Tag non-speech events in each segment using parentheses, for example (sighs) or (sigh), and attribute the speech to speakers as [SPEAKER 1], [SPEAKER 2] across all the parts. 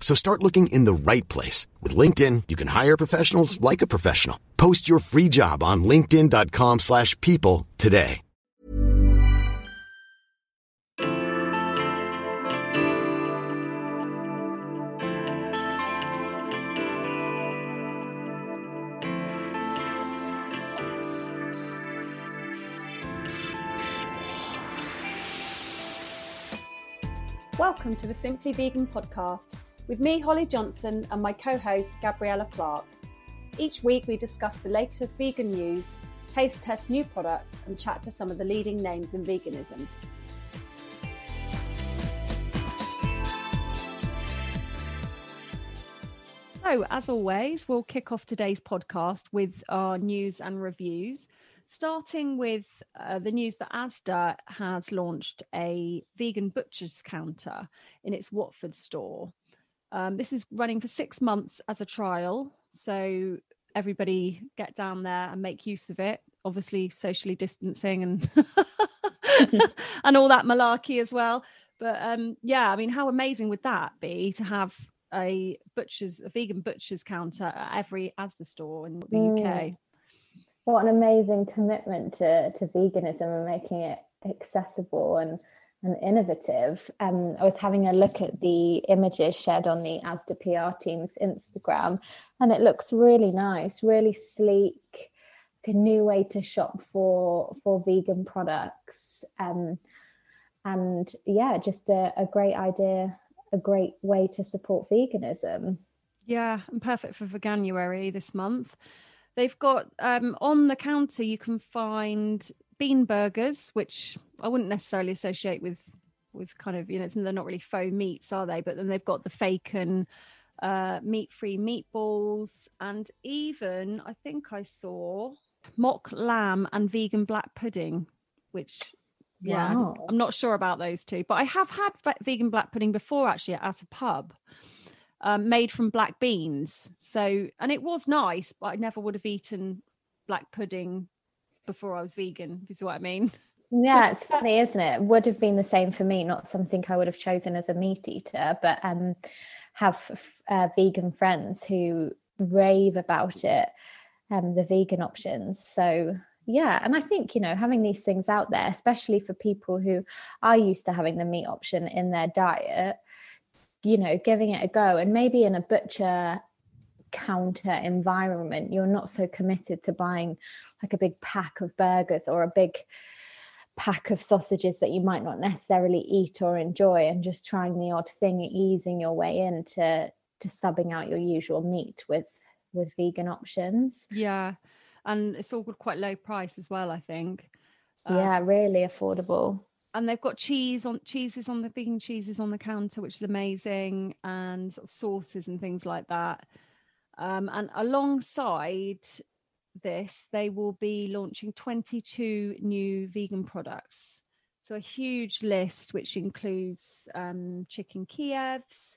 [SPEAKER 1] So start looking in the right place. With LinkedIn, you can hire professionals like a professional. Post your free job on linkedin.com slash people today.
[SPEAKER 2] Welcome to the Simply Vegan podcast with me, Holly Johnson, and my co host, Gabriella Clark. Each week, we discuss the latest vegan news, taste test new products, and chat to some of the leading names in veganism. So, as always, we'll kick off today's podcast with our news and reviews starting with uh, the news that Asda has launched a vegan butcher's counter in its Watford store. Um, this is running for six months as a trial, so everybody get down there and make use of it. Obviously, socially distancing and (laughs) and all that malarkey as well. But um, yeah, I mean, how amazing would that be to have a butcher's, a vegan butcher's counter at every Asda store in the mm. UK?
[SPEAKER 3] what an amazing commitment to, to veganism and making it accessible and and innovative. Um, I was having a look at the images shared on the ASDA PR team's Instagram, and it looks really nice, really sleek, a new way to shop for for vegan products. Um, and yeah, just a, a great idea, a great way to support veganism.
[SPEAKER 2] Yeah, and perfect for Veganuary this month. They've got um, on the counter you can find bean burgers, which I wouldn't necessarily associate with with kind of you know they're not really faux meats, are they? But then they've got the faken uh, meat-free meatballs, and even I think I saw mock lamb and vegan black pudding, which yeah, wow. I'm not sure about those two, but I have had vegan black pudding before actually at a pub um, made from black beans. So, and it was nice, but I never would have eaten black pudding before I was vegan. Is what I mean. (laughs)
[SPEAKER 3] Yeah, it's funny, isn't it? Would have been the same for me. Not something I would have chosen as a meat eater, but um, have uh, vegan friends who rave about it, um, the vegan options. So yeah, and I think you know having these things out there, especially for people who are used to having the meat option in their diet, you know giving it a go and maybe in a butcher counter environment you're not so committed to buying like a big pack of burgers or a big pack of sausages that you might not necessarily eat or enjoy and just trying the odd thing easing your way into to subbing out your usual meat with with vegan options.
[SPEAKER 2] Yeah and it's all quite low price as well i think.
[SPEAKER 3] Yeah um, really affordable.
[SPEAKER 2] and they've got cheese on cheeses on the vegan cheeses on the counter, which is amazing, and sort of sauces and things like that. Um, and alongside this, they will be launching 22 new vegan products. So a huge list, which includes um, chicken Kievs,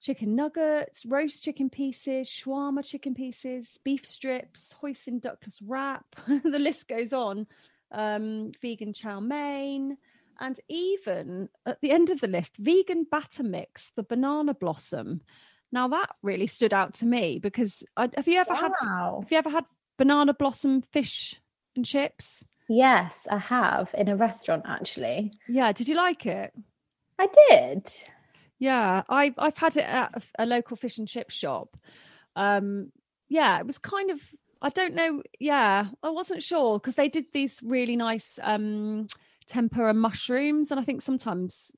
[SPEAKER 2] chicken nuggets, roast chicken pieces, shawarma chicken pieces, beef strips, hoisin duckless wrap. (laughs) the list goes on um, vegan chow mein, and even at the end of the list, vegan batter mix for banana blossom. Now that really stood out to me because I, have you ever wow. had have you ever had banana blossom fish and chips?
[SPEAKER 3] Yes, I have in a restaurant actually.
[SPEAKER 2] Yeah, did you like it?
[SPEAKER 3] I did.
[SPEAKER 2] Yeah, I've I've had it at a, a local fish and chip shop. Um, yeah, it was kind of I don't know. Yeah, I wasn't sure because they did these really nice um tempura mushrooms, and I think sometimes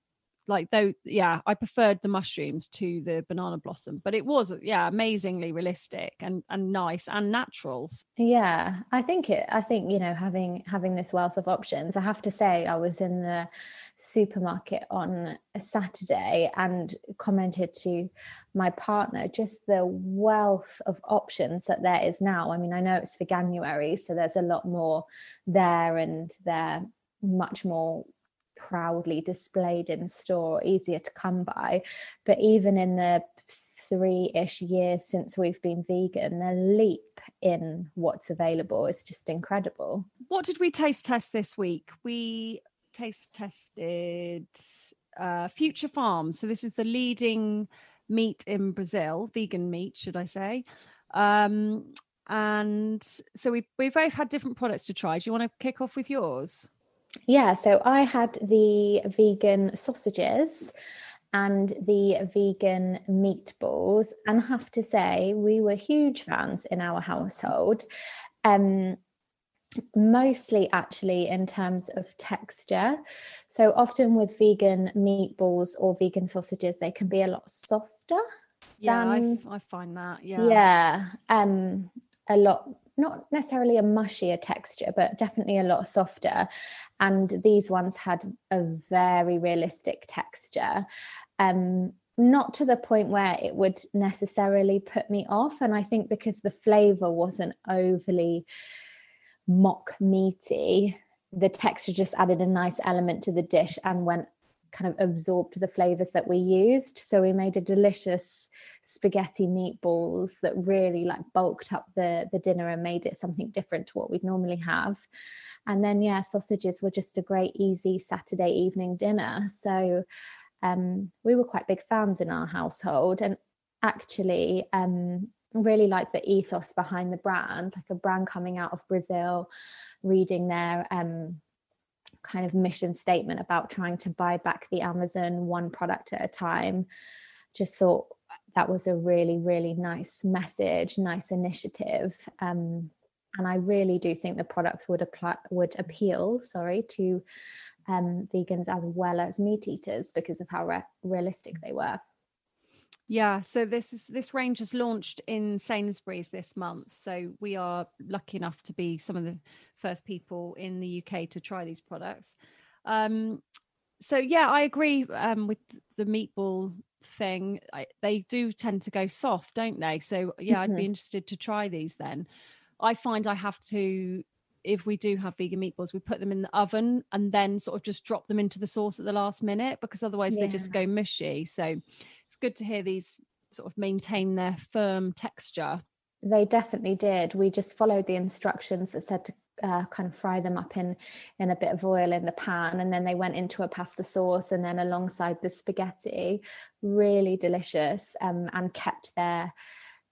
[SPEAKER 2] like though yeah i preferred the mushrooms to the banana blossom but it was yeah amazingly realistic and and nice and naturals
[SPEAKER 3] yeah i think it i think you know having having this wealth of options i have to say i was in the supermarket on a saturday and commented to my partner just the wealth of options that there is now. I mean i know it's for january so there's a lot more there and they're much more proudly displayed in store, easier to come by. But even in the three ish years since we've been vegan, the leap in what's available is just incredible.
[SPEAKER 2] What did we taste test this week? We taste tested uh, Future Farms. So, this is the leading meat in Brazil, vegan meat, should I say. Um, and so we we both had different products to try. Do you want to kick off with yours?
[SPEAKER 3] Yeah, so I had the vegan sausages and the vegan meatballs, and have to say, we were huge fans in our household. Um, mostly actually in terms of texture. So often with vegan meatballs or vegan sausages, they can be a lot softer.
[SPEAKER 2] Yeah, than, I, I find that. Yeah.
[SPEAKER 3] Yeah. Um, a lot not necessarily a mushier texture, but definitely a lot softer. And these ones had a very realistic texture. Um, not to the point where it would necessarily put me off. And I think because the flavor wasn't overly mock meaty, the texture just added a nice element to the dish and went kind of absorbed the flavors that we used. So we made a delicious spaghetti meatballs that really like bulked up the the dinner and made it something different to what we'd normally have. And then yeah, sausages were just a great easy Saturday evening dinner. So um, we were quite big fans in our household and actually um, really like the ethos behind the brand, like a brand coming out of Brazil, reading their um, kind of mission statement about trying to buy back the Amazon one product at a time. Just thought that was a really, really nice message, nice initiative. Um, and I really do think the products would apply would appeal, sorry, to um, vegans as well as meat eaters because of how re- realistic they were.
[SPEAKER 2] Yeah, so this is this range has launched in Sainsbury's this month. So we are lucky enough to be some of the first people in the UK to try these products. Um, so yeah, I agree um, with the meatball thing. I, they do tend to go soft, don't they? So yeah, mm-hmm. I'd be mm-hmm. interested to try these then. I find I have to if we do have vegan meatballs, we put them in the oven and then sort of just drop them into the sauce at the last minute because otherwise yeah. they just go mushy. So it's good to hear these sort of maintain their firm texture.
[SPEAKER 3] They definitely did. We just followed the instructions that said to uh, kind of fry them up in in a bit of oil in the pan and then they went into a pasta sauce and then alongside the spaghetti really delicious um, and kept their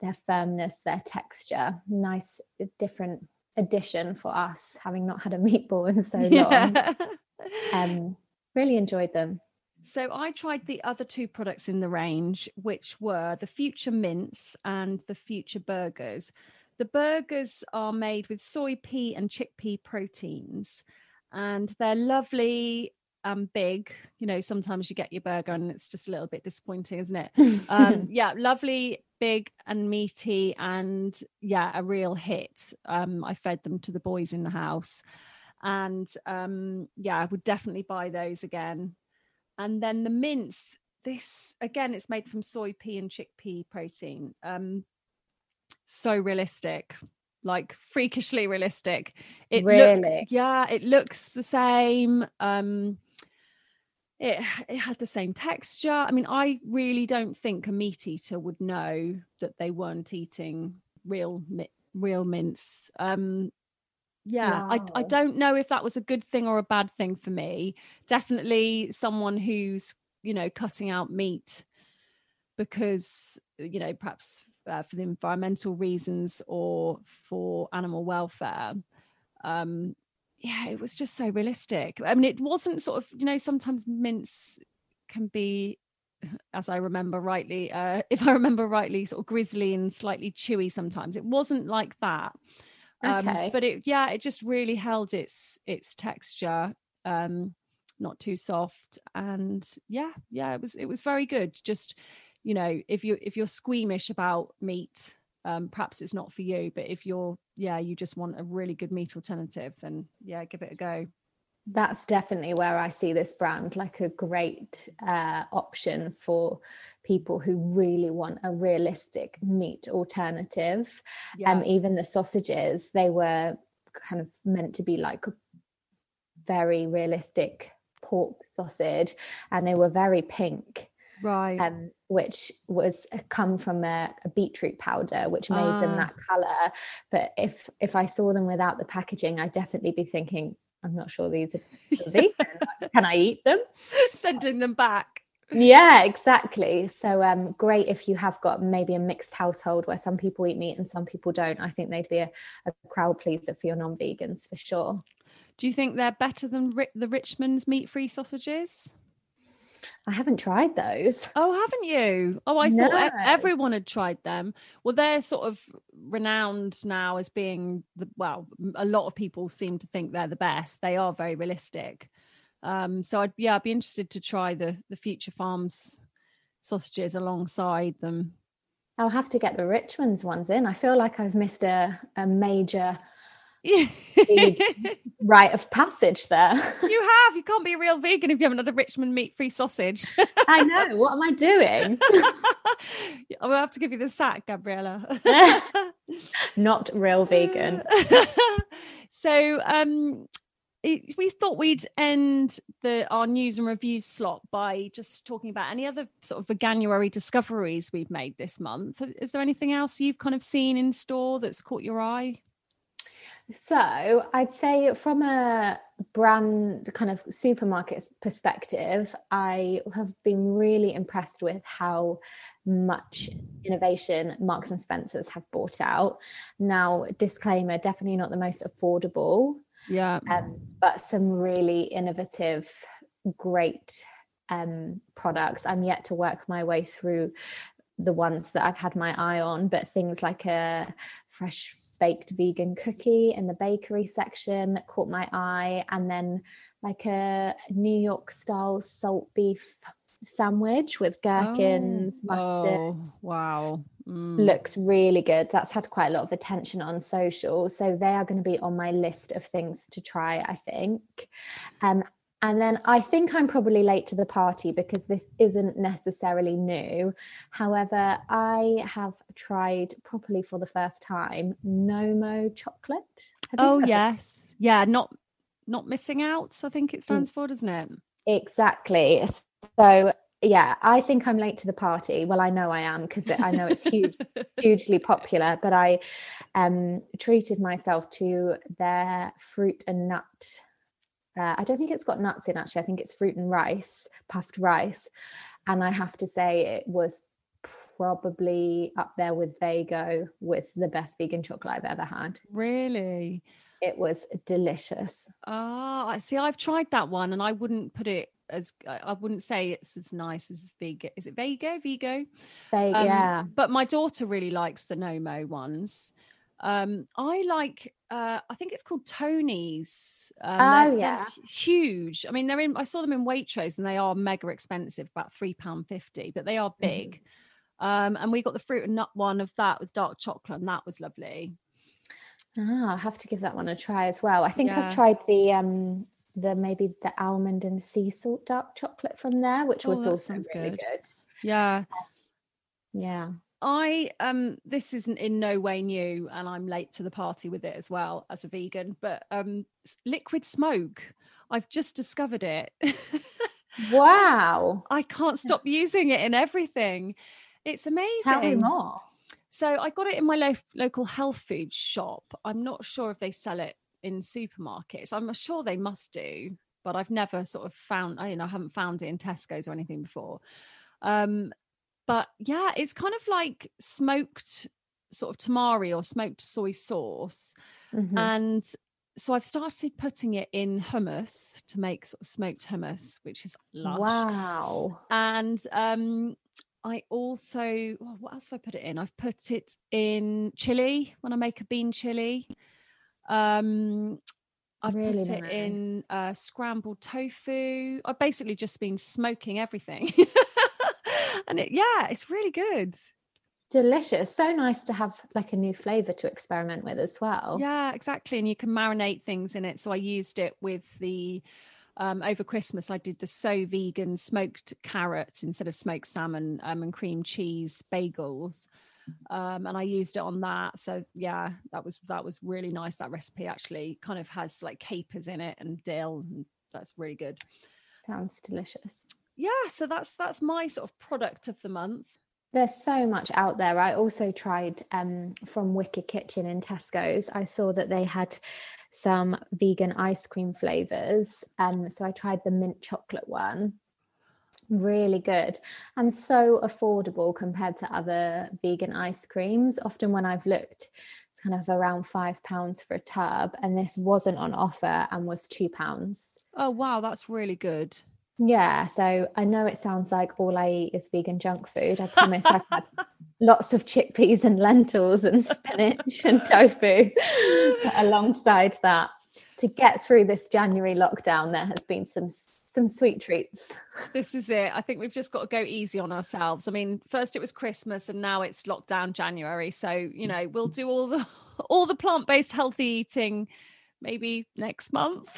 [SPEAKER 3] their firmness their texture nice different addition for us having not had a (laughs) meatball in so long yeah. um, really enjoyed them
[SPEAKER 2] so I tried the other two products in the range, which were the Future Mince and the Future Burgers. The burgers are made with soy pea and chickpea proteins, and they're lovely and big. You know, sometimes you get your burger and it's just a little bit disappointing, isn't it? um, (laughs) yeah, lovely, big and meaty, and yeah, a real hit. Um, I fed them to the boys in the house, and um, yeah, I would definitely buy those again. And then the mince, this again, it's made from soy pea and chickpea protein. Um, so realistic like freakishly realistic.
[SPEAKER 3] It really?
[SPEAKER 2] look, yeah it looks the same. Um it it had the same texture. I mean i really don't think a meat eater would know that they weren't eating real real mince. Um yeah I, I don't know if that was a good thing or a bad thing for me. Definitely someone who's you know cutting out meat because you know perhaps uh, for the environmental reasons or for animal welfare um yeah it was just so realistic. I mean it wasn't sort of you know sometimes mince can be (laughs) as i remember rightly uh (laughs) if i remember rightly sort of grizzly and slightly chewy sometimes. It wasn't like that um,
[SPEAKER 3] Okay.
[SPEAKER 2] but it yeah it just really held its its texture um not too soft. And yeah yeah it was it was very good. Just you know if you if you're squeamish about meat um perhaps it's not for you but if you're yeah you just want a really good meat alternative then yeah give it a go
[SPEAKER 3] that's definitely where I see this brand like a great uh, option for people who really want a realistic meat alternative.
[SPEAKER 2] yeah
[SPEAKER 3] Um, even the sausages, they were kind of meant to be like a very realistic pork sausage, and they were very pink.
[SPEAKER 2] right
[SPEAKER 3] um, which was uh, come from a, a beetroot powder, which made them
[SPEAKER 2] Ah.
[SPEAKER 3] that color. But if if I saw them without the packaging, I'd definitely be thinking, I'm not sure these are (laughs) vegan. Can I eat them? (laughs)
[SPEAKER 2] sending them back
[SPEAKER 3] Yeah, exactly. So um, great if you have got maybe a mixed household where some people eat meat and some people don't. I think they'd be a, a crowd pleaser for your non-vegans for sure.
[SPEAKER 2] do you think they're better than Ri- the richmond's meat-free sausages
[SPEAKER 3] I haven't tried those.
[SPEAKER 2] Oh, haven't you? Oh, I thought e- everyone had tried them. Well, they're sort of renowned now as being the well, a lot of people seem to think they're the best. They are very realistic. Um, so I'd yeah, I'd be interested to try the the Future Farms sausages alongside them.
[SPEAKER 3] I'll have to get the Richmond's ones in. I feel like I've missed a, a major (laughs) rite of passage there.
[SPEAKER 2] You have. You can't be a real vegan if you haven't had a Richmond meat-free sausage.
[SPEAKER 3] I know. What am I doing? (laughs)
[SPEAKER 2] I will have to give you the sack, Gabriella. (laughs)
[SPEAKER 3] Not real vegan.
[SPEAKER 2] so um it, we thought we'd end the our news and reviews slot by just talking about any other sort of veganuary discoveries we've made this month. Is there anything else you've kind of seen in store that's caught your eye?
[SPEAKER 3] So I'd say from a brand kind of supermarket perspective, I have been really impressed with how much innovation Marks and Spencers have brought out. Now, disclaimer, definitely not the most affordable,
[SPEAKER 2] Yeah.
[SPEAKER 3] um, but some really innovative, great um, products. I'm yet to work my way through the ones that I've had my eye on, but things like a fresh baked vegan cookie in the bakery section that caught my eye, and then like a New York style salt beef sandwich with gherkins, mustard
[SPEAKER 2] Oh, wow. Mm.
[SPEAKER 3] looks really good. That's had quite a lot of attention on social. So they are going to be on my list of things to try, I think. Um, and then I think I'm probably late to the party because this isn't necessarily new. However, I have tried properly for the first time Nomo chocolate.
[SPEAKER 2] Oh yes. Yeah, not not missing out, I think
[SPEAKER 3] Mm.
[SPEAKER 2] it stands for, doesn't it?
[SPEAKER 3] Exactly. So yeah, I think I'm late to the party. Well, I know I am because I know it's huge, (laughs) hugely popular. But I um, treated myself to their fruit and nut. Uh, I don't think it's got nuts in actually. I think it's fruit and rice, puffed rice, and I have to say it was probably up there with Vago with the best vegan chocolate I've ever had.
[SPEAKER 2] Really?
[SPEAKER 3] It was delicious.
[SPEAKER 2] Ah, I see. I've tried that one, and I wouldn't put it as I I wouldn't say it's as nice as Vigo. Is it Vigo? Vigo?
[SPEAKER 3] They,
[SPEAKER 2] Um,
[SPEAKER 3] yeah.
[SPEAKER 2] But my daughter really likes the Nomo ones. Um, I like. Uh, I think it's called Tony's. Um,
[SPEAKER 3] Oh,
[SPEAKER 2] they're- they're
[SPEAKER 3] yeah.
[SPEAKER 2] huge. I mean, they're in. I saw them in Waitrose, and they are mega expensive, about three pound fifty, but they are
[SPEAKER 3] Mm-hmm.
[SPEAKER 2] big. Um, and we got the fruit and nut one of that with dark chocolate, and that was lovely.
[SPEAKER 3] Ah, I'll have to give that one a try as well. I think
[SPEAKER 2] Yeah.
[SPEAKER 3] I've tried the um the maybe the almond and sea salt dark chocolate from there, which
[SPEAKER 2] Oh,
[SPEAKER 3] was also
[SPEAKER 2] sounds
[SPEAKER 3] really
[SPEAKER 2] good.
[SPEAKER 3] good.
[SPEAKER 2] Yeah.
[SPEAKER 3] Yeah.
[SPEAKER 2] I um this isn't in no way new and I'm late to the party with it as well as a vegan but um liquid smoke I've just discovered it
[SPEAKER 3] Wow. (laughs)
[SPEAKER 2] I can't stop using it in everything it's amazing
[SPEAKER 3] Tell me more.
[SPEAKER 2] so I got it in my lo- local health food shop I'm not sure if they sell it in supermarkets. I'm sure they must do, but I've never sort of found. I you know I haven't found it in Tesco's or anything before. Um, but yeah, it's kind of like smoked sort of tamari or smoked soy sauce, mm-hmm. and so I've started putting it in hummus to make sort of smoked hummus, which is lush.
[SPEAKER 3] Wow.
[SPEAKER 2] And um, I also, oh, what else have I put it in? I've put it in chili when I make a bean chili. Um, I've really put nice. it in uh, scrambled tofu. I've basically just been smoking everything. (laughs) and it, yeah, it's really good.
[SPEAKER 3] Delicious. So nice to have like a new flavor to experiment with as well.
[SPEAKER 2] Yeah exactly. And you can marinate things in it. So i used it with the um, over christmas i did the so vegan smoked carrots instead of smoked salmon um, and cream cheese bagels. Um, and i used it on that. So yeah that was that was really nice. That recipe actually kind of has like capers in it and dill and that's really good.
[SPEAKER 3] Sounds delicious
[SPEAKER 2] yeah so that's that's my sort of product of the month
[SPEAKER 3] there's so much out there. I also tried um, from Wicked Kitchen in Tesco's. I saw that they had some vegan ice cream flavors. Um, so I tried the mint chocolate one. Really good and so affordable compared to other vegan ice creams. Often, when I've looked, it's kind of around five pounds for a tub, and this wasn't on offer and was two pounds.
[SPEAKER 2] Oh, wow, that's really good.
[SPEAKER 3] Yeah, so I know it sounds like all I eat is vegan junk food. I promise I've had (laughs) lots of chickpeas and lentils and spinach and tofu (laughs) alongside that. To get through this January lockdown, there has been some some sweet treats.
[SPEAKER 2] This is it. I think we've just got to go easy on ourselves. I mean, first it was Christmas and now it's lockdown January. So, you know, we'll do all the (laughs) all the plant-based healthy eating maybe next month.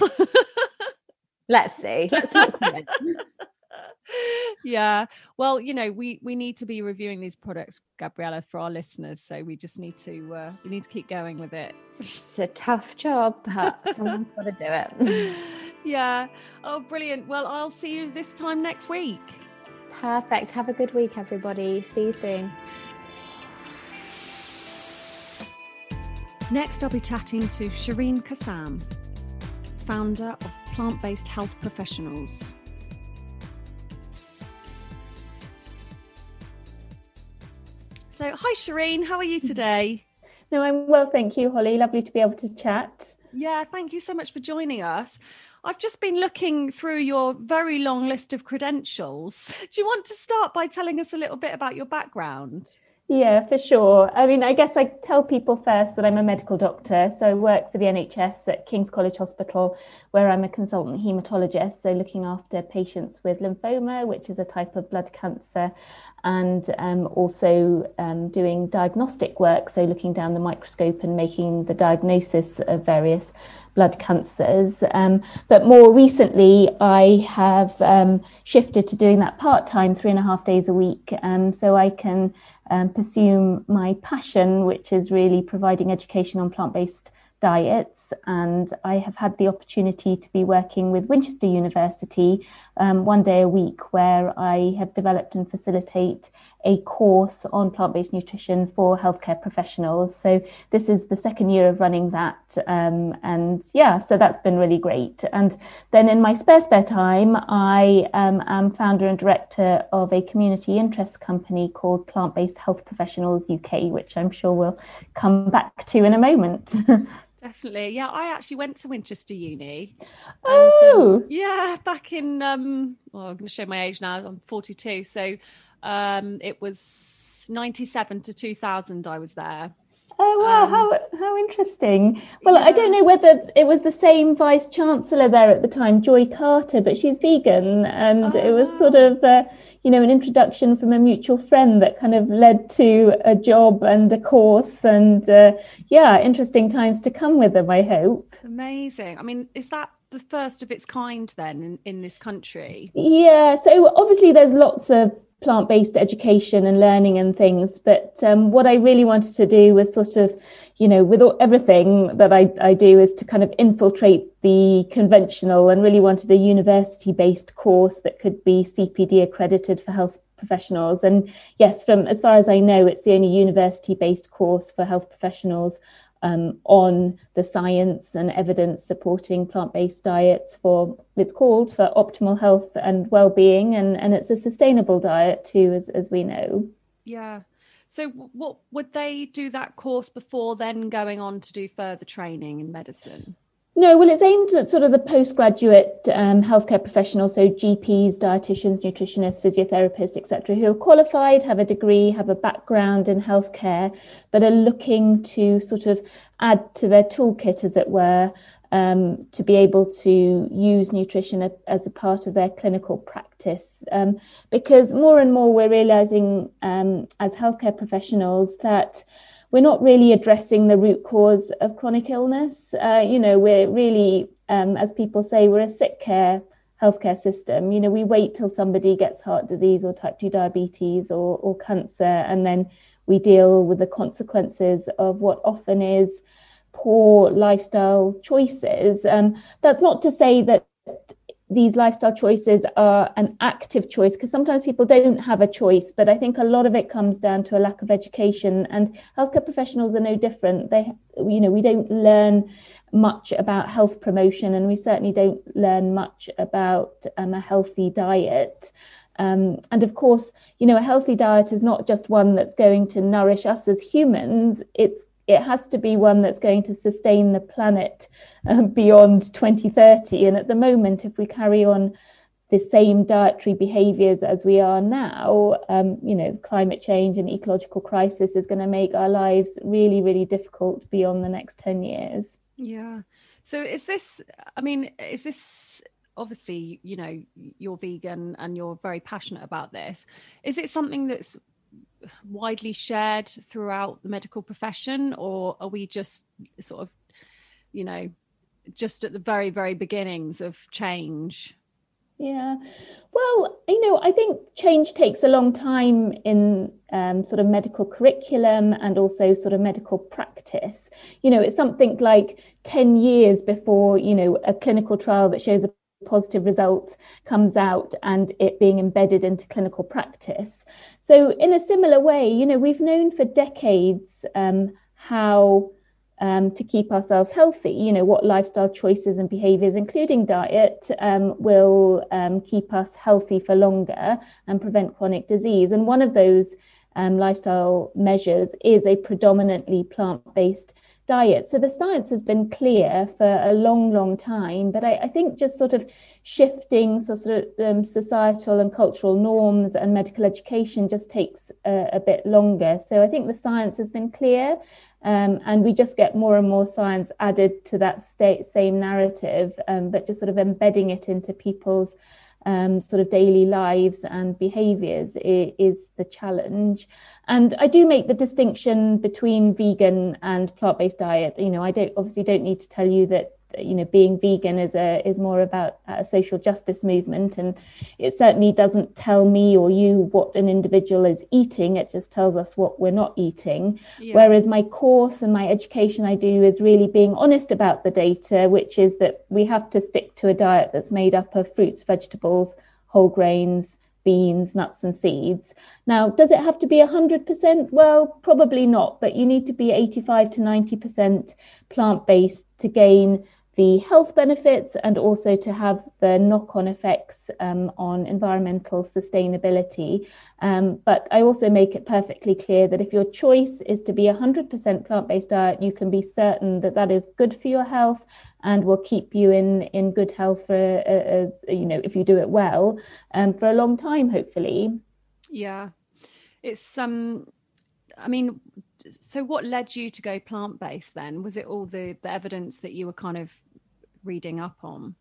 [SPEAKER 3] Let's see. Let's, (laughs)
[SPEAKER 2] yeah. Well you know we we need to be reviewing these products gabriella for our listeners so we just need to uh, we need to keep going with it.
[SPEAKER 3] It's a tough job but someone's got to do it. (laughs)
[SPEAKER 2] Yeah. Oh brilliant. Well i'll see you this time next week.
[SPEAKER 3] Perfect. Have a good week everybody. See you soon.
[SPEAKER 2] Next i'll be chatting to shireen kassam founder of plant based health professionals. So, hi Shireen, how are you today? (laughs)
[SPEAKER 4] No, I'm well, thank you, Holly. Lovely to be able to chat.
[SPEAKER 2] Yeah, thank you so much for joining us. I've just been looking through your very long list of credentials. (laughs) Do you want to start by telling us a little bit about your background?
[SPEAKER 4] Yeah, for sure. I mean, I guess I tell people first that I'm a medical doctor. So I work for the NHS at King's College Hospital, where I'm a consultant haematologist. So looking after patients with lymphoma, which is a type of blood cancer, and um, also um, doing diagnostic work. So looking down the microscope and making the diagnosis of various blood cancers. Um, but more recently, I have um, shifted to doing that part time, three and a half days a week, um, so I can um, pursue my passion, which is really providing education on plant based diets. And I have had the opportunity to be working with Winchester University um, one day a week, where I have developed and facilitate a course on plant based nutrition for healthcare professionals. So, this is the second year of running that. Um, and yeah, so that's been really great. And then in my spare, spare time, I um, am founder and director of a community interest company called Plant Based Health Professionals UK, which I'm sure we'll come back to in a moment. (laughs)
[SPEAKER 2] Definitely. Yeah, I actually went to Winchester Uni.
[SPEAKER 4] And, oh.
[SPEAKER 2] Um, yeah, back in um well, I'm gonna show my age now. I'm 42. So um it was 97 to 2000 I was there.
[SPEAKER 4] Oh wow, um, how how interesting. Well, yeah. I don't know whether it was the same vice chancellor there at the time, Joy Carter, but she's vegan, and it was sort ah. of uh, you know an introduction from a mutual friend that kind of led to a job and a course, and uh, yeah, interesting times to come with them. I hope.
[SPEAKER 2] Amazing. I mean, is that the first of its kind then in, in this country?
[SPEAKER 4] Yeah. So obviously, there's lots of plant based education and learning and things. But um, what I really wanted to do was sort of, you know, with all, everything that I, I do is to kind of infiltrate the conventional and really wanted a university based course that could be CPD accredited for health professionals. And yes, from as far as I know, it's the only university based course for health professionals um, on the science and evidence supporting plant-based diets for it's called for optimal health and well-being and, and it's a sustainable diet too as, as we know.
[SPEAKER 2] Yeah. So what would they do that course before then going on to do further training in medicine
[SPEAKER 4] no, well, it's aimed at sort of the postgraduate um, healthcare professionals, so GPs, dietitians, nutritionists, physiotherapists, etc., who are qualified, have a degree, have a background in healthcare, but are looking to sort of add to their toolkit, as it were, um, to be able to use nutrition as a part of their clinical practice. Um, because more and more we're realizing um, as healthcare professionals that we're not really addressing the root cause of chronic illness. Uh, you know, we're really, um, as people say, we're a sick care healthcare system. You know, we wait till somebody gets heart disease or type 2 diabetes or, or cancer, and then we deal with the consequences of what often is poor lifestyle choices. Um, that's not to say that these lifestyle choices are an active choice because sometimes people don't have a choice but i think a lot of it comes down to a lack of education and healthcare professionals are no different. They you know we don't learn much about health promotion and we certainly don't learn much about um, a healthy diet. Um, and of course you know a healthy diet is not just one that's going to nourish us as humans it's it has to be one that's going to sustain the planet uh, beyond 2030. And at the moment, if we carry on the same dietary behaviors as we are now, um, you know, climate change and ecological crisis is going to make our lives really, really difficult beyond the next 10 years.
[SPEAKER 2] Yeah. So is this, I mean, is this obviously, you know, you're vegan and you're very passionate about this. Is it something that's widely shared throughout the medical profession, or are we just sort of, you know, just at the very, very beginnings of change?
[SPEAKER 4] Yeah, well, you know, I think change takes a long time in um, sort of medical curriculum and also sort of medical practice. You know, it's something like 10 years before, you know, a clinical trial that shows a positive result comes out and it being embedded into clinical practice. So, in a similar way, you know, we've known for decades um, how um, to keep ourselves healthy, you know, what lifestyle choices and behaviors, including diet, um, will um, keep us healthy for longer and prevent chronic disease. And one of those um, lifestyle measures is a predominantly plant based diet. So the science has been clear for a long, long time, but I, I think just sort of shifting sort of um, societal and cultural norms and medical education just takes a, a, bit longer. So I think the science has been clear, um, and we just get more and more science added to that state, same narrative, um, but just sort of embedding it into people's um, sort of daily lives and behaviors is, is, the challenge. And I do make the distinction between vegan and plant-based diet. You know, I don't obviously don't need to tell you that you know being vegan is a is more about a social justice movement and it certainly doesn't tell me or you what an individual is eating it just tells us what we're not eating yeah. whereas my course and my education i do is really being honest about the data which is that we have to stick to a diet that's made up of fruits vegetables whole grains beans, nuts, and seeds. Now, does it have to be 100%? Well, probably not, but you need to be 85 to 90% plant based to gain the health benefits and also to have the knock on effects um, on environmental sustainability. Um, but I also make it perfectly clear that if your choice is to be 100% plant based diet, you can be certain that that is good for your health and will keep you in, in good health for, uh, you know, if you do it well, um, for a long time, hopefully.
[SPEAKER 2] Yeah. It's, um, I mean, so what led you to go plant based then? Was it all the, the evidence that you were kind of reading up on?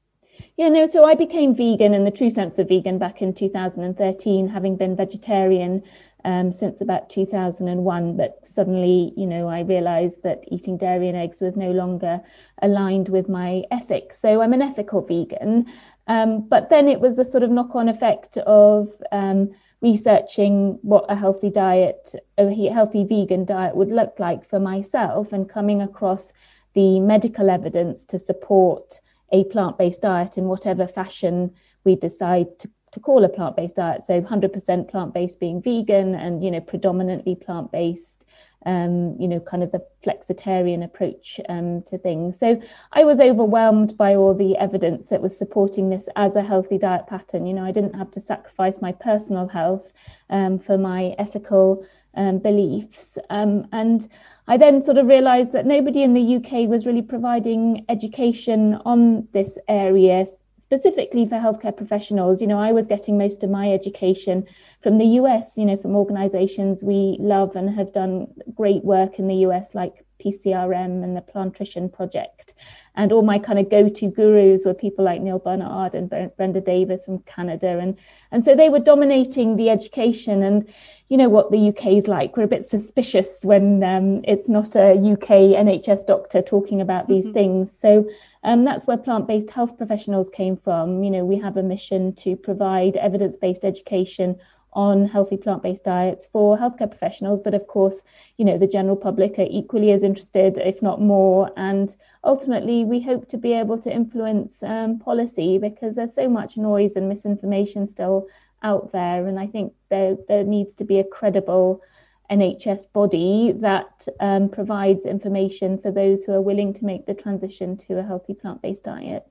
[SPEAKER 4] Yeah, no, so I became vegan in the true sense of vegan back in 2013, having been vegetarian um, since about 2001. But suddenly, you know, I realized that eating dairy and eggs was no longer aligned with my ethics. So I'm an ethical vegan. Um, but then it was the sort of knock on effect of um, researching what a healthy diet, a healthy vegan diet would look like for myself and coming across the medical evidence to support a plant based diet in whatever fashion we decide to, to call a plant based diet. So 100% plant based being vegan and, you know, predominantly plant based um, you know, kind of the flexitarian approach um, to things. So I was overwhelmed by all the evidence that was supporting this as a healthy diet pattern. You know, I didn't have to sacrifice my personal health um, for my ethical um, beliefs. Um, and I then sort of realized that nobody in the UK was really providing education on this area specifically for healthcare professionals. You know, I was getting most of my education from the US, you know, from organizations we love and have done great work in the US, like PCRM and the Plantrition Project. And all my kind of go-to gurus were people like Neal Barnard and Brenda Davis from Canada. And, and so they were dominating the education. And you know what the UK is like. We're a bit suspicious when um, it's not a UK NHS doctor talking about these mm-hmm. things. So um, that's where plant-based health professionals came from. You know, we have a mission to provide evidence-based education on healthy plant-based diets for healthcare professionals but of course you know the general public are equally as interested if not more and ultimately we hope to be able to influence um, policy because there's so much noise and misinformation still out there and i think there there needs to be a credible NHS body that um, provides information for those who are willing to make the transition to a healthy plant based diet.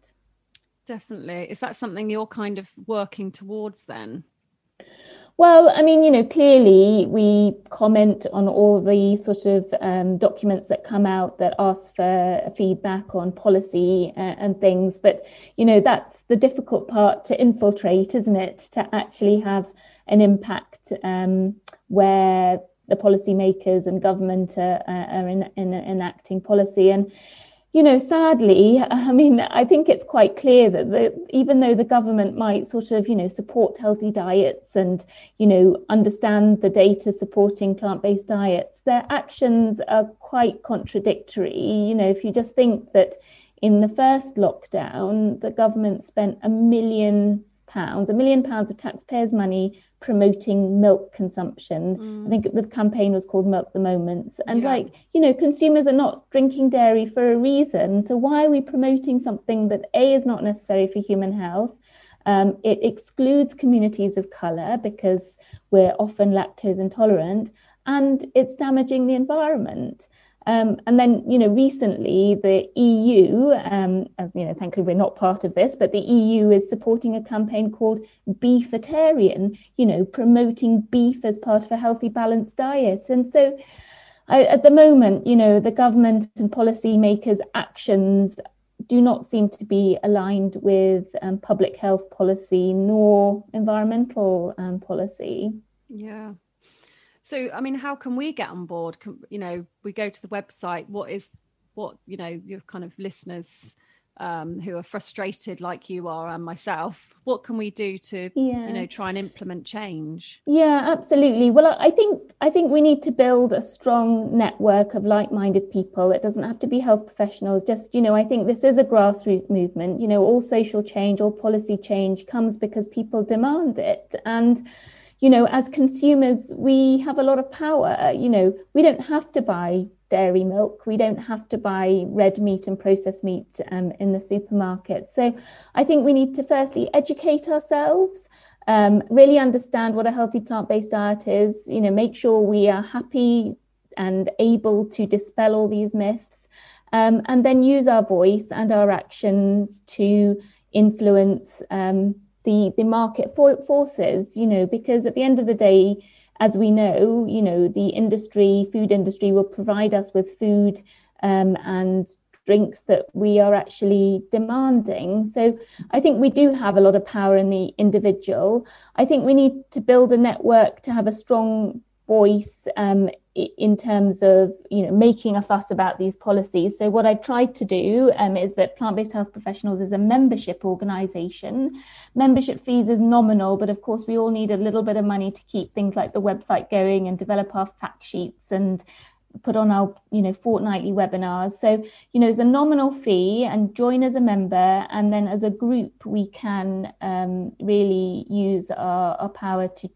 [SPEAKER 2] Definitely. Is that something you're kind of working towards then?
[SPEAKER 4] Well, I mean, you know, clearly we comment on all the sort of um, documents that come out that ask for feedback on policy uh, and things. But, you know, that's the difficult part to infiltrate, isn't it? To actually have an impact um, where the policymakers and government are, are in, in, enacting policy. And you know, sadly, I mean, I think it's quite clear that the, even though the government might sort of, you know, support healthy diets and, you know, understand the data supporting plant based diets, their actions are quite contradictory. You know, if you just think that in the first lockdown, the government spent a million pounds, a million pounds of taxpayers' money promoting milk consumption. Mm. I think the campaign was called Milk the Moments. And yeah. like, you know, consumers are not drinking dairy for a reason. So why are we promoting something that A is not necessary for human health? Um, it excludes communities of colour because we're often lactose intolerant and it's damaging the environment. Um, and then, you know, recently the EU, um, you know, thankfully we're not part of this, but the EU is supporting a campaign called Beefitarian, you know, promoting beef as part of a healthy, balanced diet. And so I, at the moment, you know, the government and policymakers' actions do not seem to be aligned with um, public health policy nor environmental um, policy.
[SPEAKER 2] Yeah. So, I mean, how can we get on board? Can, you know, we go to the website. What is what you know your kind of listeners um, who are frustrated like you are and myself? What can we do to yeah. you know try and implement change?
[SPEAKER 4] Yeah, absolutely. Well, I think I think we need to build a strong network of like-minded people. It doesn't have to be health professionals. Just you know, I think this is a grassroots movement. You know, all social change, all policy change comes because people demand it and you know, as consumers, we have a lot of power. You know, we don't have to buy dairy milk. We don't have to buy red meat and processed meat um, in the supermarket. So I think we need to firstly educate ourselves, um, really understand what a healthy plant based diet is, you know, make sure we are happy and able to dispel all these myths, um, and then use our voice and our actions to influence. Um, the the market for, forces you know because at the end of the day as we know you know the industry food industry will provide us with food um, and drinks that we are actually demanding. So i think we do have a lot of power in the individual. I think we need to build a network to have a strong voice um, in terms of you know making a fuss about these policies. So what I've tried to do um, is that Plant-Based Health Professionals is a membership organisation. Membership fees is nominal, but of course we all need a little bit of money to keep things like the website going and develop our fact sheets and put on our you know fortnightly webinars so you know there's a nominal fee and join as a member and then as a group we can um, really use our, our power to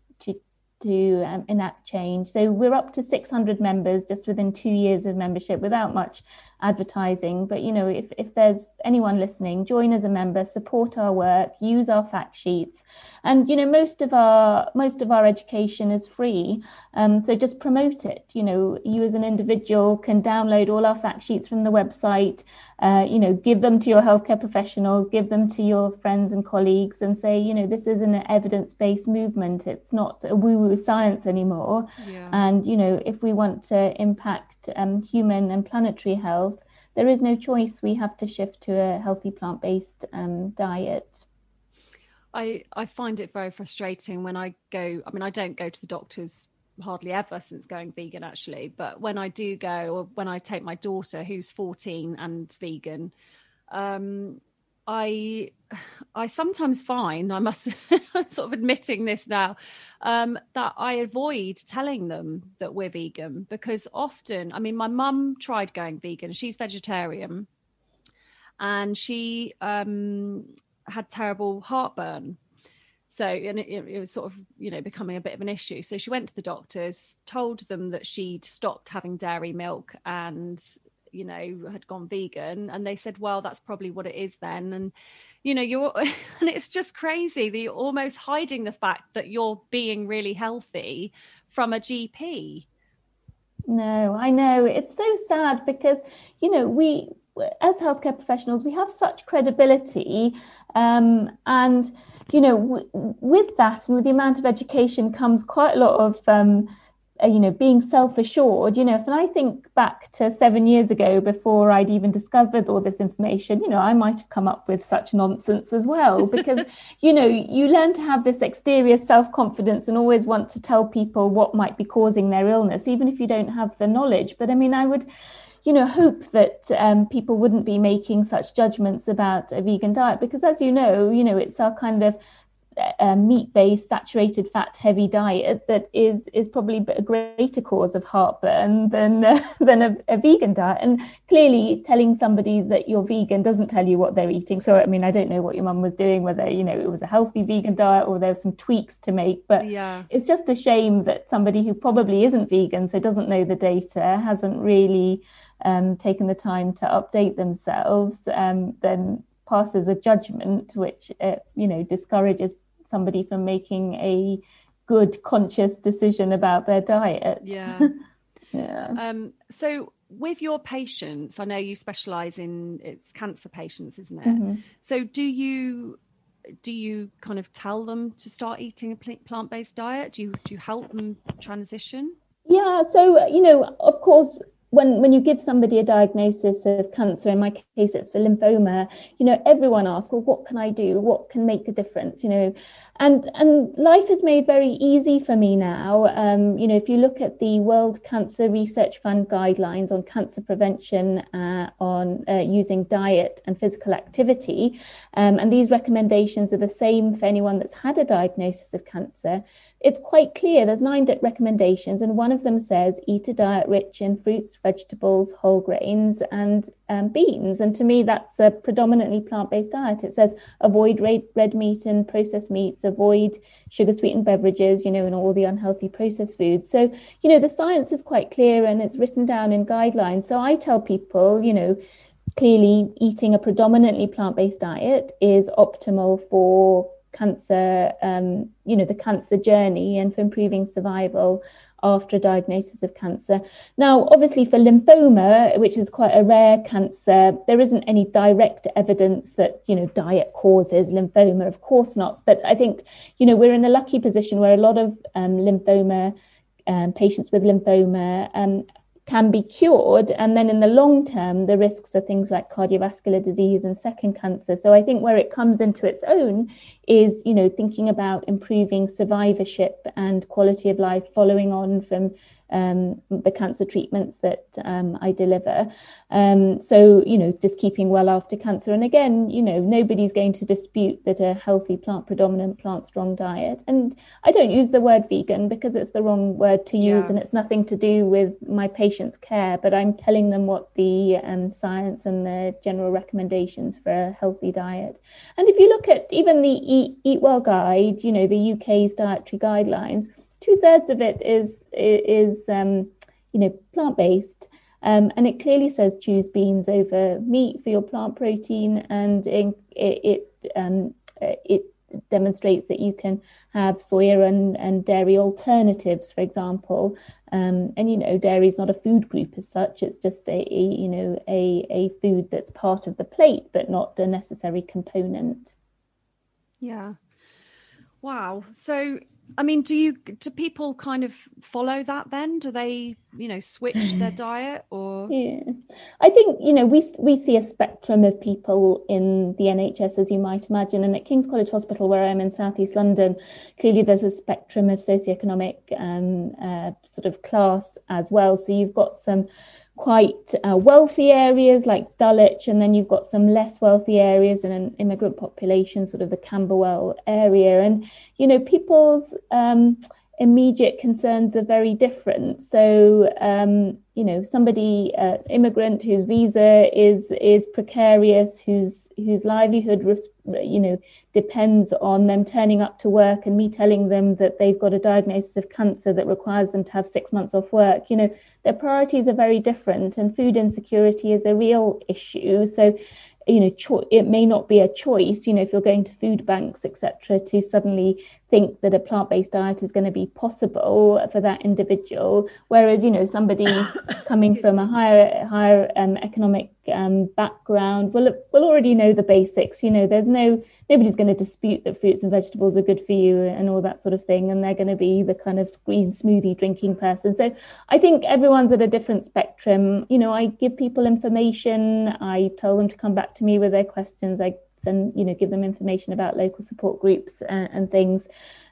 [SPEAKER 4] to um, enact change. So we're up to 600 members just within two years of membership without much advertising. But you know, if if there's anyone listening, join as a member, support our work, use our fact sheets, and you know, most of our most of our education is free. Um, so just promote it. You know, you as an individual can download all our fact sheets from the website. Uh, you know, give them to your healthcare professionals, give them to your friends and colleagues, and say, you know, this is an evidence-based movement. It's not a woo-woo science anymore. Yeah. And you know, if we want to impact um, human and planetary health, there is no choice. We have to shift to a healthy plant-based um, diet.
[SPEAKER 2] I I find it very frustrating when I go. I mean, I don't go to the doctors hardly ever since going vegan actually but when i do go or when i take my daughter who's 14 and vegan um, i i sometimes find i must (laughs) sort of admitting this now um, that i avoid telling them that we're vegan because often i mean my mum tried going vegan. She's vegetarian. And she um, had terrible heartburn. So and it, it, was sort of you know becoming a bit of an issue. So she went to the doctors told them that she'd stopped having dairy milk and you know had gone vegan and they said well that's probably what it is then. And you know you're (laughs) and it's just crazy that you're almost hiding the fact that you're being really healthy from a gp
[SPEAKER 4] no i know. It's so sad because you know we as healthcare professionals we have such credibility um, and you know, w- with that and with the amount of education comes quite a lot of, um, you know, being self-assured. You know, if I think back to seven years ago, before I'd even discovered all this information, you know, I might have come up with such nonsense as well, (laughs) because you know, you learn to have this exterior self-confidence and always want to tell people what might be causing their illness, even if you don't have the knowledge. But I mean, I would you know, hope that um, people wouldn't be making such judgments about a vegan diet because, as you know, you know, it's our kind of uh, meat-based, saturated fat-heavy diet that is is probably a greater cause of heartburn than uh, (laughs) than a, a, vegan diet. And clearly, telling somebody that you're vegan doesn't tell you what they're eating. So, I mean, I don't know what your mum was doing, whether you know it was a healthy vegan diet or there were some tweaks to make. But yeah. it's just a shame that somebody who probably isn't vegan, so doesn't know the data, hasn't really um, taken the time to update themselves, um, then passes a judgment which uh, you know discourages somebody from making a good conscious decision about their diet.
[SPEAKER 2] Yeah. (laughs) yeah. Um, so with your patients, I know you specialize in it's cancer patients, isn't it? Mm-hmm. So do you do you kind of tell them to start eating a plant-based diet? Do you do you help them transition?
[SPEAKER 4] Yeah, so you know, of course, when when you give somebody a diagnosis of cancer in my case it's for lymphoma you know everyone asks well what can i do? What can make a difference? You know and and life is made very easy for me now. Um, you know if you look at the world cancer research fund guidelines on cancer prevention uh, on uh, using diet and physical activity um, and these recommendations are the same for anyone that's had a diagnosis of cancer it's quite clear there's nine recommendations and one of them says eat a diet rich in fruits vegetables whole grains and um, beans. And to me that's a predominantly plant-based diet. It says avoid red, red meat and processed meats avoid sugar sweetened beverages you know and all the unhealthy processed foods. So you know the science is quite clear and it's written down in guidelines. So i tell people you know clearly eating a predominantly plant-based diet is optimal for cancer, um, you know, the cancer journey and for improving survival after a diagnosis of cancer. Now, obviously, for lymphoma, which is quite a rare cancer, there isn't any direct evidence that, you know, diet causes lymphoma. Of course not. But I think, you know, we're in a lucky position where a lot of um, lymphoma um, patients with lymphoma um, can be cured. And then in the long term, the risks are things like cardiovascular disease and second cancer. So I think where it comes into its own is, you know, thinking about improving survivorship and quality of life following on from um, the cancer treatments that um, I deliver. Um, so, you know, just keeping well after cancer. And again, you know, nobody's going to dispute that a healthy plant predominant, plant strong diet. And I don't use the word vegan because it's the wrong word to use yeah. and it's nothing to do with my patient's care, but I'm telling them what the um, science and the general recommendations for a healthy diet. And if you look at even the Eat, Eatwell guide, you know, the UK's dietary guidelines, two thirds of it is is um, you know plant based. Um, and it clearly says choose beans over meat for your plant protein, and it it, um, it demonstrates that you can have soya and, and dairy alternatives, for example. Um, and you know, dairy is not a food group as such; it's just a, a you know a a food that's part of the plate, but not a necessary component.
[SPEAKER 2] Yeah. Wow. So I mean, do you do people kind of follow that then? Do they, you know, switch (sighs) their diet or?
[SPEAKER 4] Yeah, I think you know we we see a spectrum of people in the NHS as you might imagine, and at King's College Hospital, where I'm in Southeast London, clearly there's a spectrum of socioeconomic um, uh, sort of class as well. So you've got some quite uh, wealthy areas like Dulwich, and then you've got some less wealthy areas and an immigrant population, sort of the Camberwell area. And, you know, people's um, immediate concerns are very different. So, um, you know, somebody uh, immigrant whose visa is is precarious, whose whose livelihood, you know, depends on them turning up to work and me telling them that they've got a diagnosis of cancer that requires them to have six months off work. You know, their priorities are very different, and food insecurity is a real issue. So, you know cho- it may not be a choice you know if you're going to food banks etc to suddenly think that a plant-based diet is going to be possible for that individual whereas you know somebody (coughs) coming from a higher higher um, economic um, background will will already know the basics you know there's no nobody's going to dispute that fruits and vegetables are good for you and all that sort of thing and they're going to be the kind of green smoothie drinking person. So i think everyone's at a different spectrum. You know i give people information i tell them to come back to me with their questions i and you know give them information about local support groups and, and things.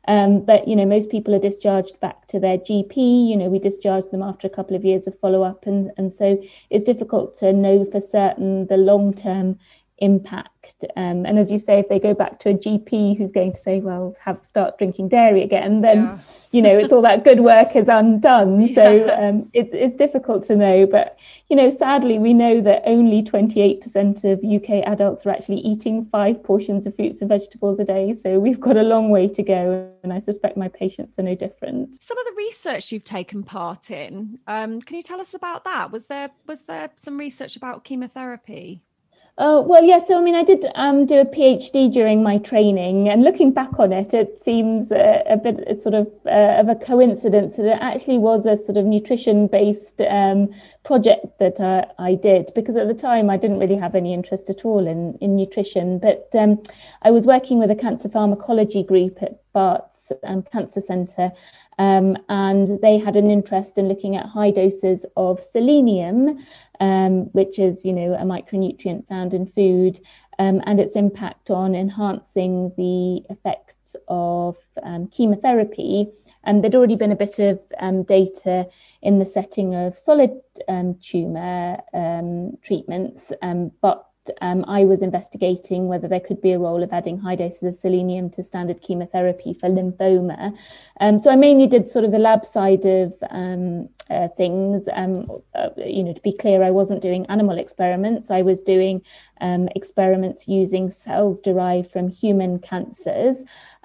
[SPEAKER 4] Um, but you know most people are discharged back to their gp you know we discharge them after a couple of years of follow up and and so it's difficult to know for certain the long term impact. Um, and as you say if they go back to a gp who's going to say well have start drinking dairy again then yeah. (laughs) you know it's all that good work is undone. (laughs) Yeah. so um, it, it's difficult to know. But you know sadly we know that only 28% of uk adults are actually eating five portions of fruits and vegetables a day. So we've got a long way to go and i suspect my patients are no different.
[SPEAKER 2] Some of the research you've taken part in um, can you tell us about that? Was there was there some research about chemotherapy
[SPEAKER 4] uh, well, yeah. So, I mean, I did um, do a PhD during my training, and looking back on it, it seems a, a bit sort of uh, of a coincidence that it actually was a sort of nutrition-based um, project that uh, I did. Because at the time, I didn't really have any interest at all in in nutrition, but um, I was working with a cancer pharmacology group at Barts um, Cancer Centre, um, and they had an interest in looking at high doses of selenium, um, which is, you know, a micronutrient found in food, um, and its impact on enhancing the effects of um, chemotherapy. And there'd already been a bit of um, data in the setting of solid um, tumour treatments, but um, I was investigating whether there could be a role of adding high doses of selenium to standard chemotherapy for lymphoma. Um, so I mainly did sort of the lab side of um, uh, things. Um, uh, you know, to be clear, I wasn't doing animal experiments. I was doing um, experiments using cells derived from human cancers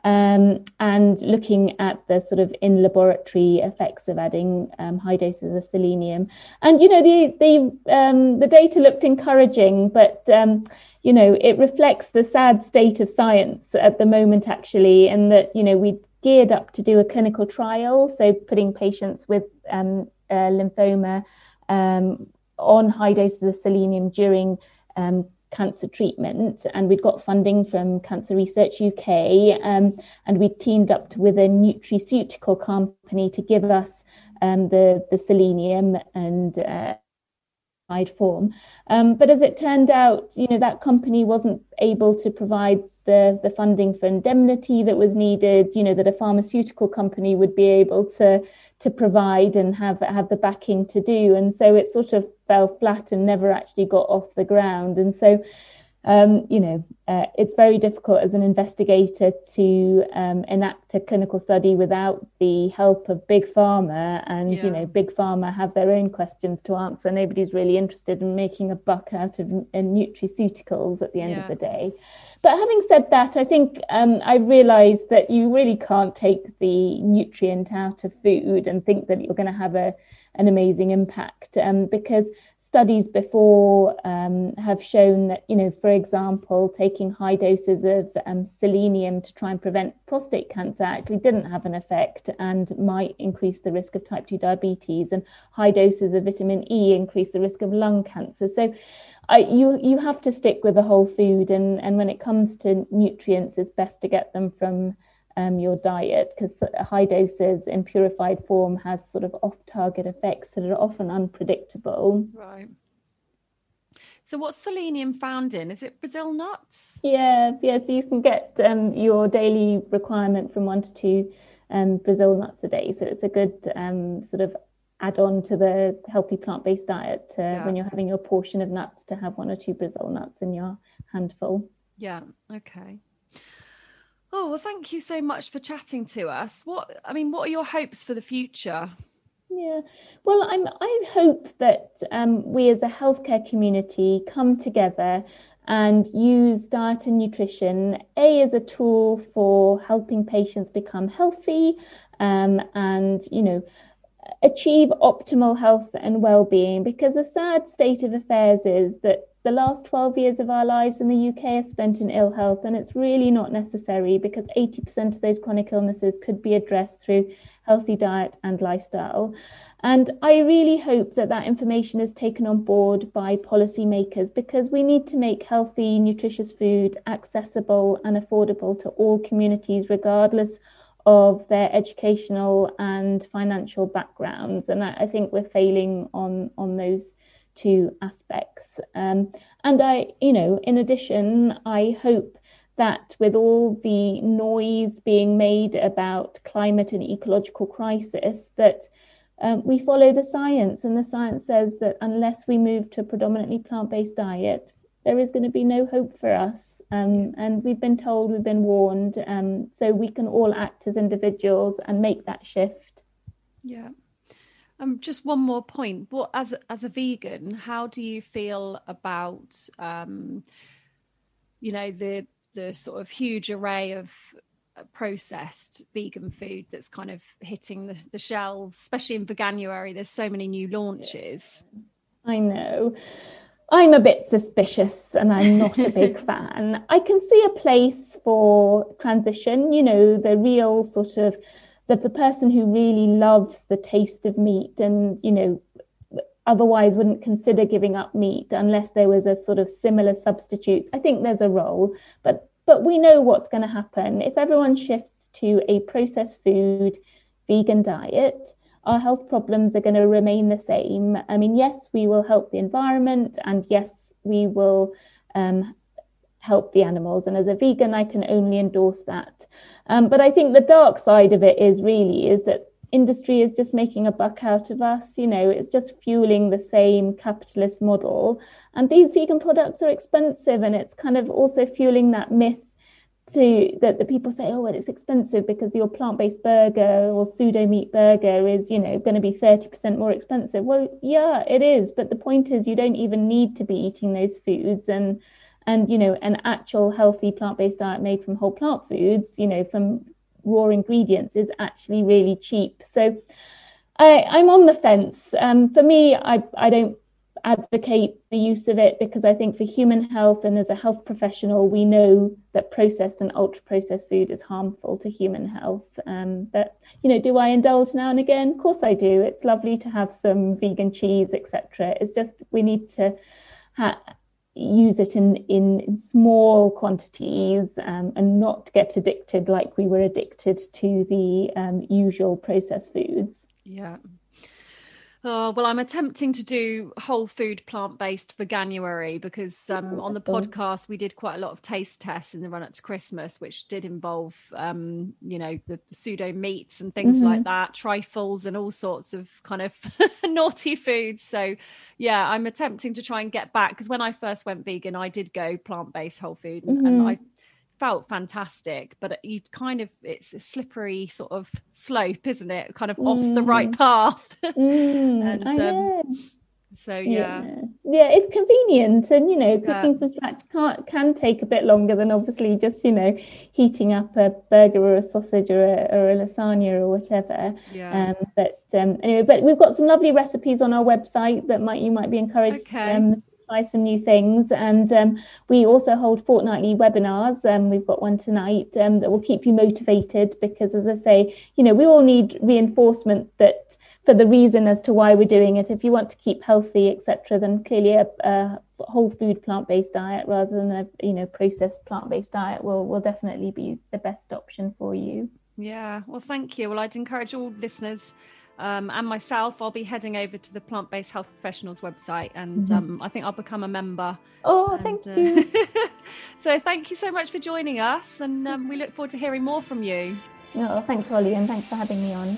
[SPEAKER 4] um, and looking at the sort of in laboratory effects of adding um, high doses of selenium. And you know the the um, the data looked encouraging, but um, you know it reflects the sad state of science at the moment, actually, and that you know we geared up to do a clinical trial, so putting patients with uh, lymphoma um, on high doses of selenium during cancer treatment. And we'd got funding from Cancer Research UK, um, and we teamed up with a nutraceutical company to give us um, the, the selenium and uh, form. Um, but as it turned out, you know, that company wasn't able to provide the, the funding for indemnity that was needed, you know, that a pharmaceutical company would be able to to provide and have have the backing to do. And so it sort of fell flat and never actually got off the ground. And so um, you know, uh, it's very difficult as an investigator to um, enact a clinical study without the help of big pharma. And, yeah. you know, big pharma have their own questions to answer. Nobody's really interested in making a buck out of nutraceuticals at the end yeah. of the day. But having said that, I think um, I realised that you really can't take the nutrient out of food and think that you're going to have a an amazing impact um, because studies before um, have shown that, you know, for example, taking high doses of um, selenium to try and prevent prostate cancer actually didn't have an effect and might increase the risk of type 2 diabetes, and high doses of vitamin E increase the risk of lung cancer. So, I, you you have to stick with the whole food, and and when it comes to nutrients, it's best to get them from um, your diet because high doses in purified form has sort of off-target effects that are often unpredictable.
[SPEAKER 2] Right. So, what's selenium found in? Is it Brazil nuts?
[SPEAKER 4] Yeah, yeah. So you can get um, your daily requirement from one to two um, Brazil nuts a day. So it's a good um, sort of add on to the healthy plant-based diet uh, yeah. when you're having your portion of nuts to have one or two Brazil nuts in your handful.
[SPEAKER 2] Yeah. Okay. Oh, well, thank you so much for chatting to us. What, I mean, what are your hopes for the future?
[SPEAKER 4] Yeah, well, I'm, I hope that um, we as a healthcare community come together and use diet and nutrition, A, as a tool for helping patients become healthy um, and, you know, achieve optimal health and well-being because the sad state of affairs is that the last 12 years of our lives in the UK are spent in ill health, and it's really not necessary because 80% of those chronic illnesses could be addressed through healthy diet and lifestyle. And I really hope that that information is taken on board by policymakers because we need to make healthy, nutritious food accessible and affordable to all communities, regardless of their educational and financial backgrounds. And I, I think we're failing on, on those two aspects. Um, and I, you know, in addition, I hope that with all the noise being made about climate and ecological crisis, that um, we follow the science. And the science says that unless we move to a predominantly plant based diet, there is going to be no hope for us. Um, and we've been told, we've been warned, um, so we can all act as individuals and make that shift.
[SPEAKER 2] Yeah. Um, just one more point. What as as a vegan, how do you feel about um, you know the the sort of huge array of uh, processed vegan food that's kind of hitting the, the shelves, especially in Veganuary. There's so many new launches.
[SPEAKER 4] I know. I'm a bit suspicious and I'm not a big (laughs) fan. I can see a place for transition, you know, the real sort of that the person who really loves the taste of meat and you know otherwise wouldn't consider giving up meat unless there was a sort of similar substitute i think there's a role. But but we know what's going to happen. If everyone shifts to a processed food vegan diet our health problems are going to remain the same. I mean yes we will help the environment and yes we will um, help the animals. And as a vegan, I can only endorse that. Um, but I think the dark side of it is really is that industry is just making a buck out of us. You know, it's just fueling the same capitalist model. And these vegan products are expensive, and it's kind of also fueling that myth to that the people say, oh, well, it's expensive because your plant-based burger or pseudo meat burger is, you know, going to be 30% more expensive. Well, yeah, it is. But the point is you don't even need to be eating those foods. And and you know an actual healthy plant-based diet made from whole plant foods you know from raw ingredients is actually really cheap. So I, i'm on the fence. Um, for me I, I don't advocate the use of it because i think for human health and as a health professional we know that processed and ultra processed food is harmful to human health. Um, but you know do i indulge now and again? Of course i do. It's lovely to have some vegan cheese etc it's just we need to ha- use it in, in, in small quantities um, and not get addicted like we were addicted to the um, usual processed foods.
[SPEAKER 2] Yeah. Oh, well, I'm attempting to do whole food plant based for January because um, on the podcast we did quite a lot of taste tests in the run up to Christmas, which did involve, um, you know, the, the pseudo meats and things mm-hmm. like that, trifles and all sorts of kind of (laughs) naughty foods. So, yeah, I'm attempting to try and get back because when I first went vegan, I did go plant based whole food and, mm-hmm. and I felt fantastic, but you kind of it's a slippery sort of slope, isn't it? Kind of mm. off the right mm. path. (laughs)
[SPEAKER 4] mm, and um,
[SPEAKER 2] so yeah.
[SPEAKER 4] yeah. yeah, it's convenient, and you know, cooking yeah. from scratch can can take a bit longer than obviously just you know heating up a burger or a sausage or a, or a lasagna or whatever.
[SPEAKER 2] Yeah.
[SPEAKER 4] Um, but um, anyway, but we've got some lovely recipes on our website that might you might be encouraged.
[SPEAKER 2] Okay. Um,
[SPEAKER 4] try some new things. And um, we also hold fortnightly webinars. Um, we've got one tonight um, that will keep you motivated because, as I say, you know, we all need reinforcement that for the reason as to why we're doing it. If you want to keep healthy, etc., then clearly a, a whole food plant-based diet rather than a you know processed plant-based diet will will definitely be the best option for you.
[SPEAKER 2] Yeah, well, thank you. Well, I'd encourage all listeners um, and myself, I'll be heading over to the Plant Based Health Professionals website, and mm-hmm. um, I think I'll become a member.
[SPEAKER 4] Oh, and, thank uh, you. (laughs)
[SPEAKER 2] so, thank you so much for joining us, and um, we look forward to hearing more from you.
[SPEAKER 4] Oh, thanks, Holly, and thanks for having me on.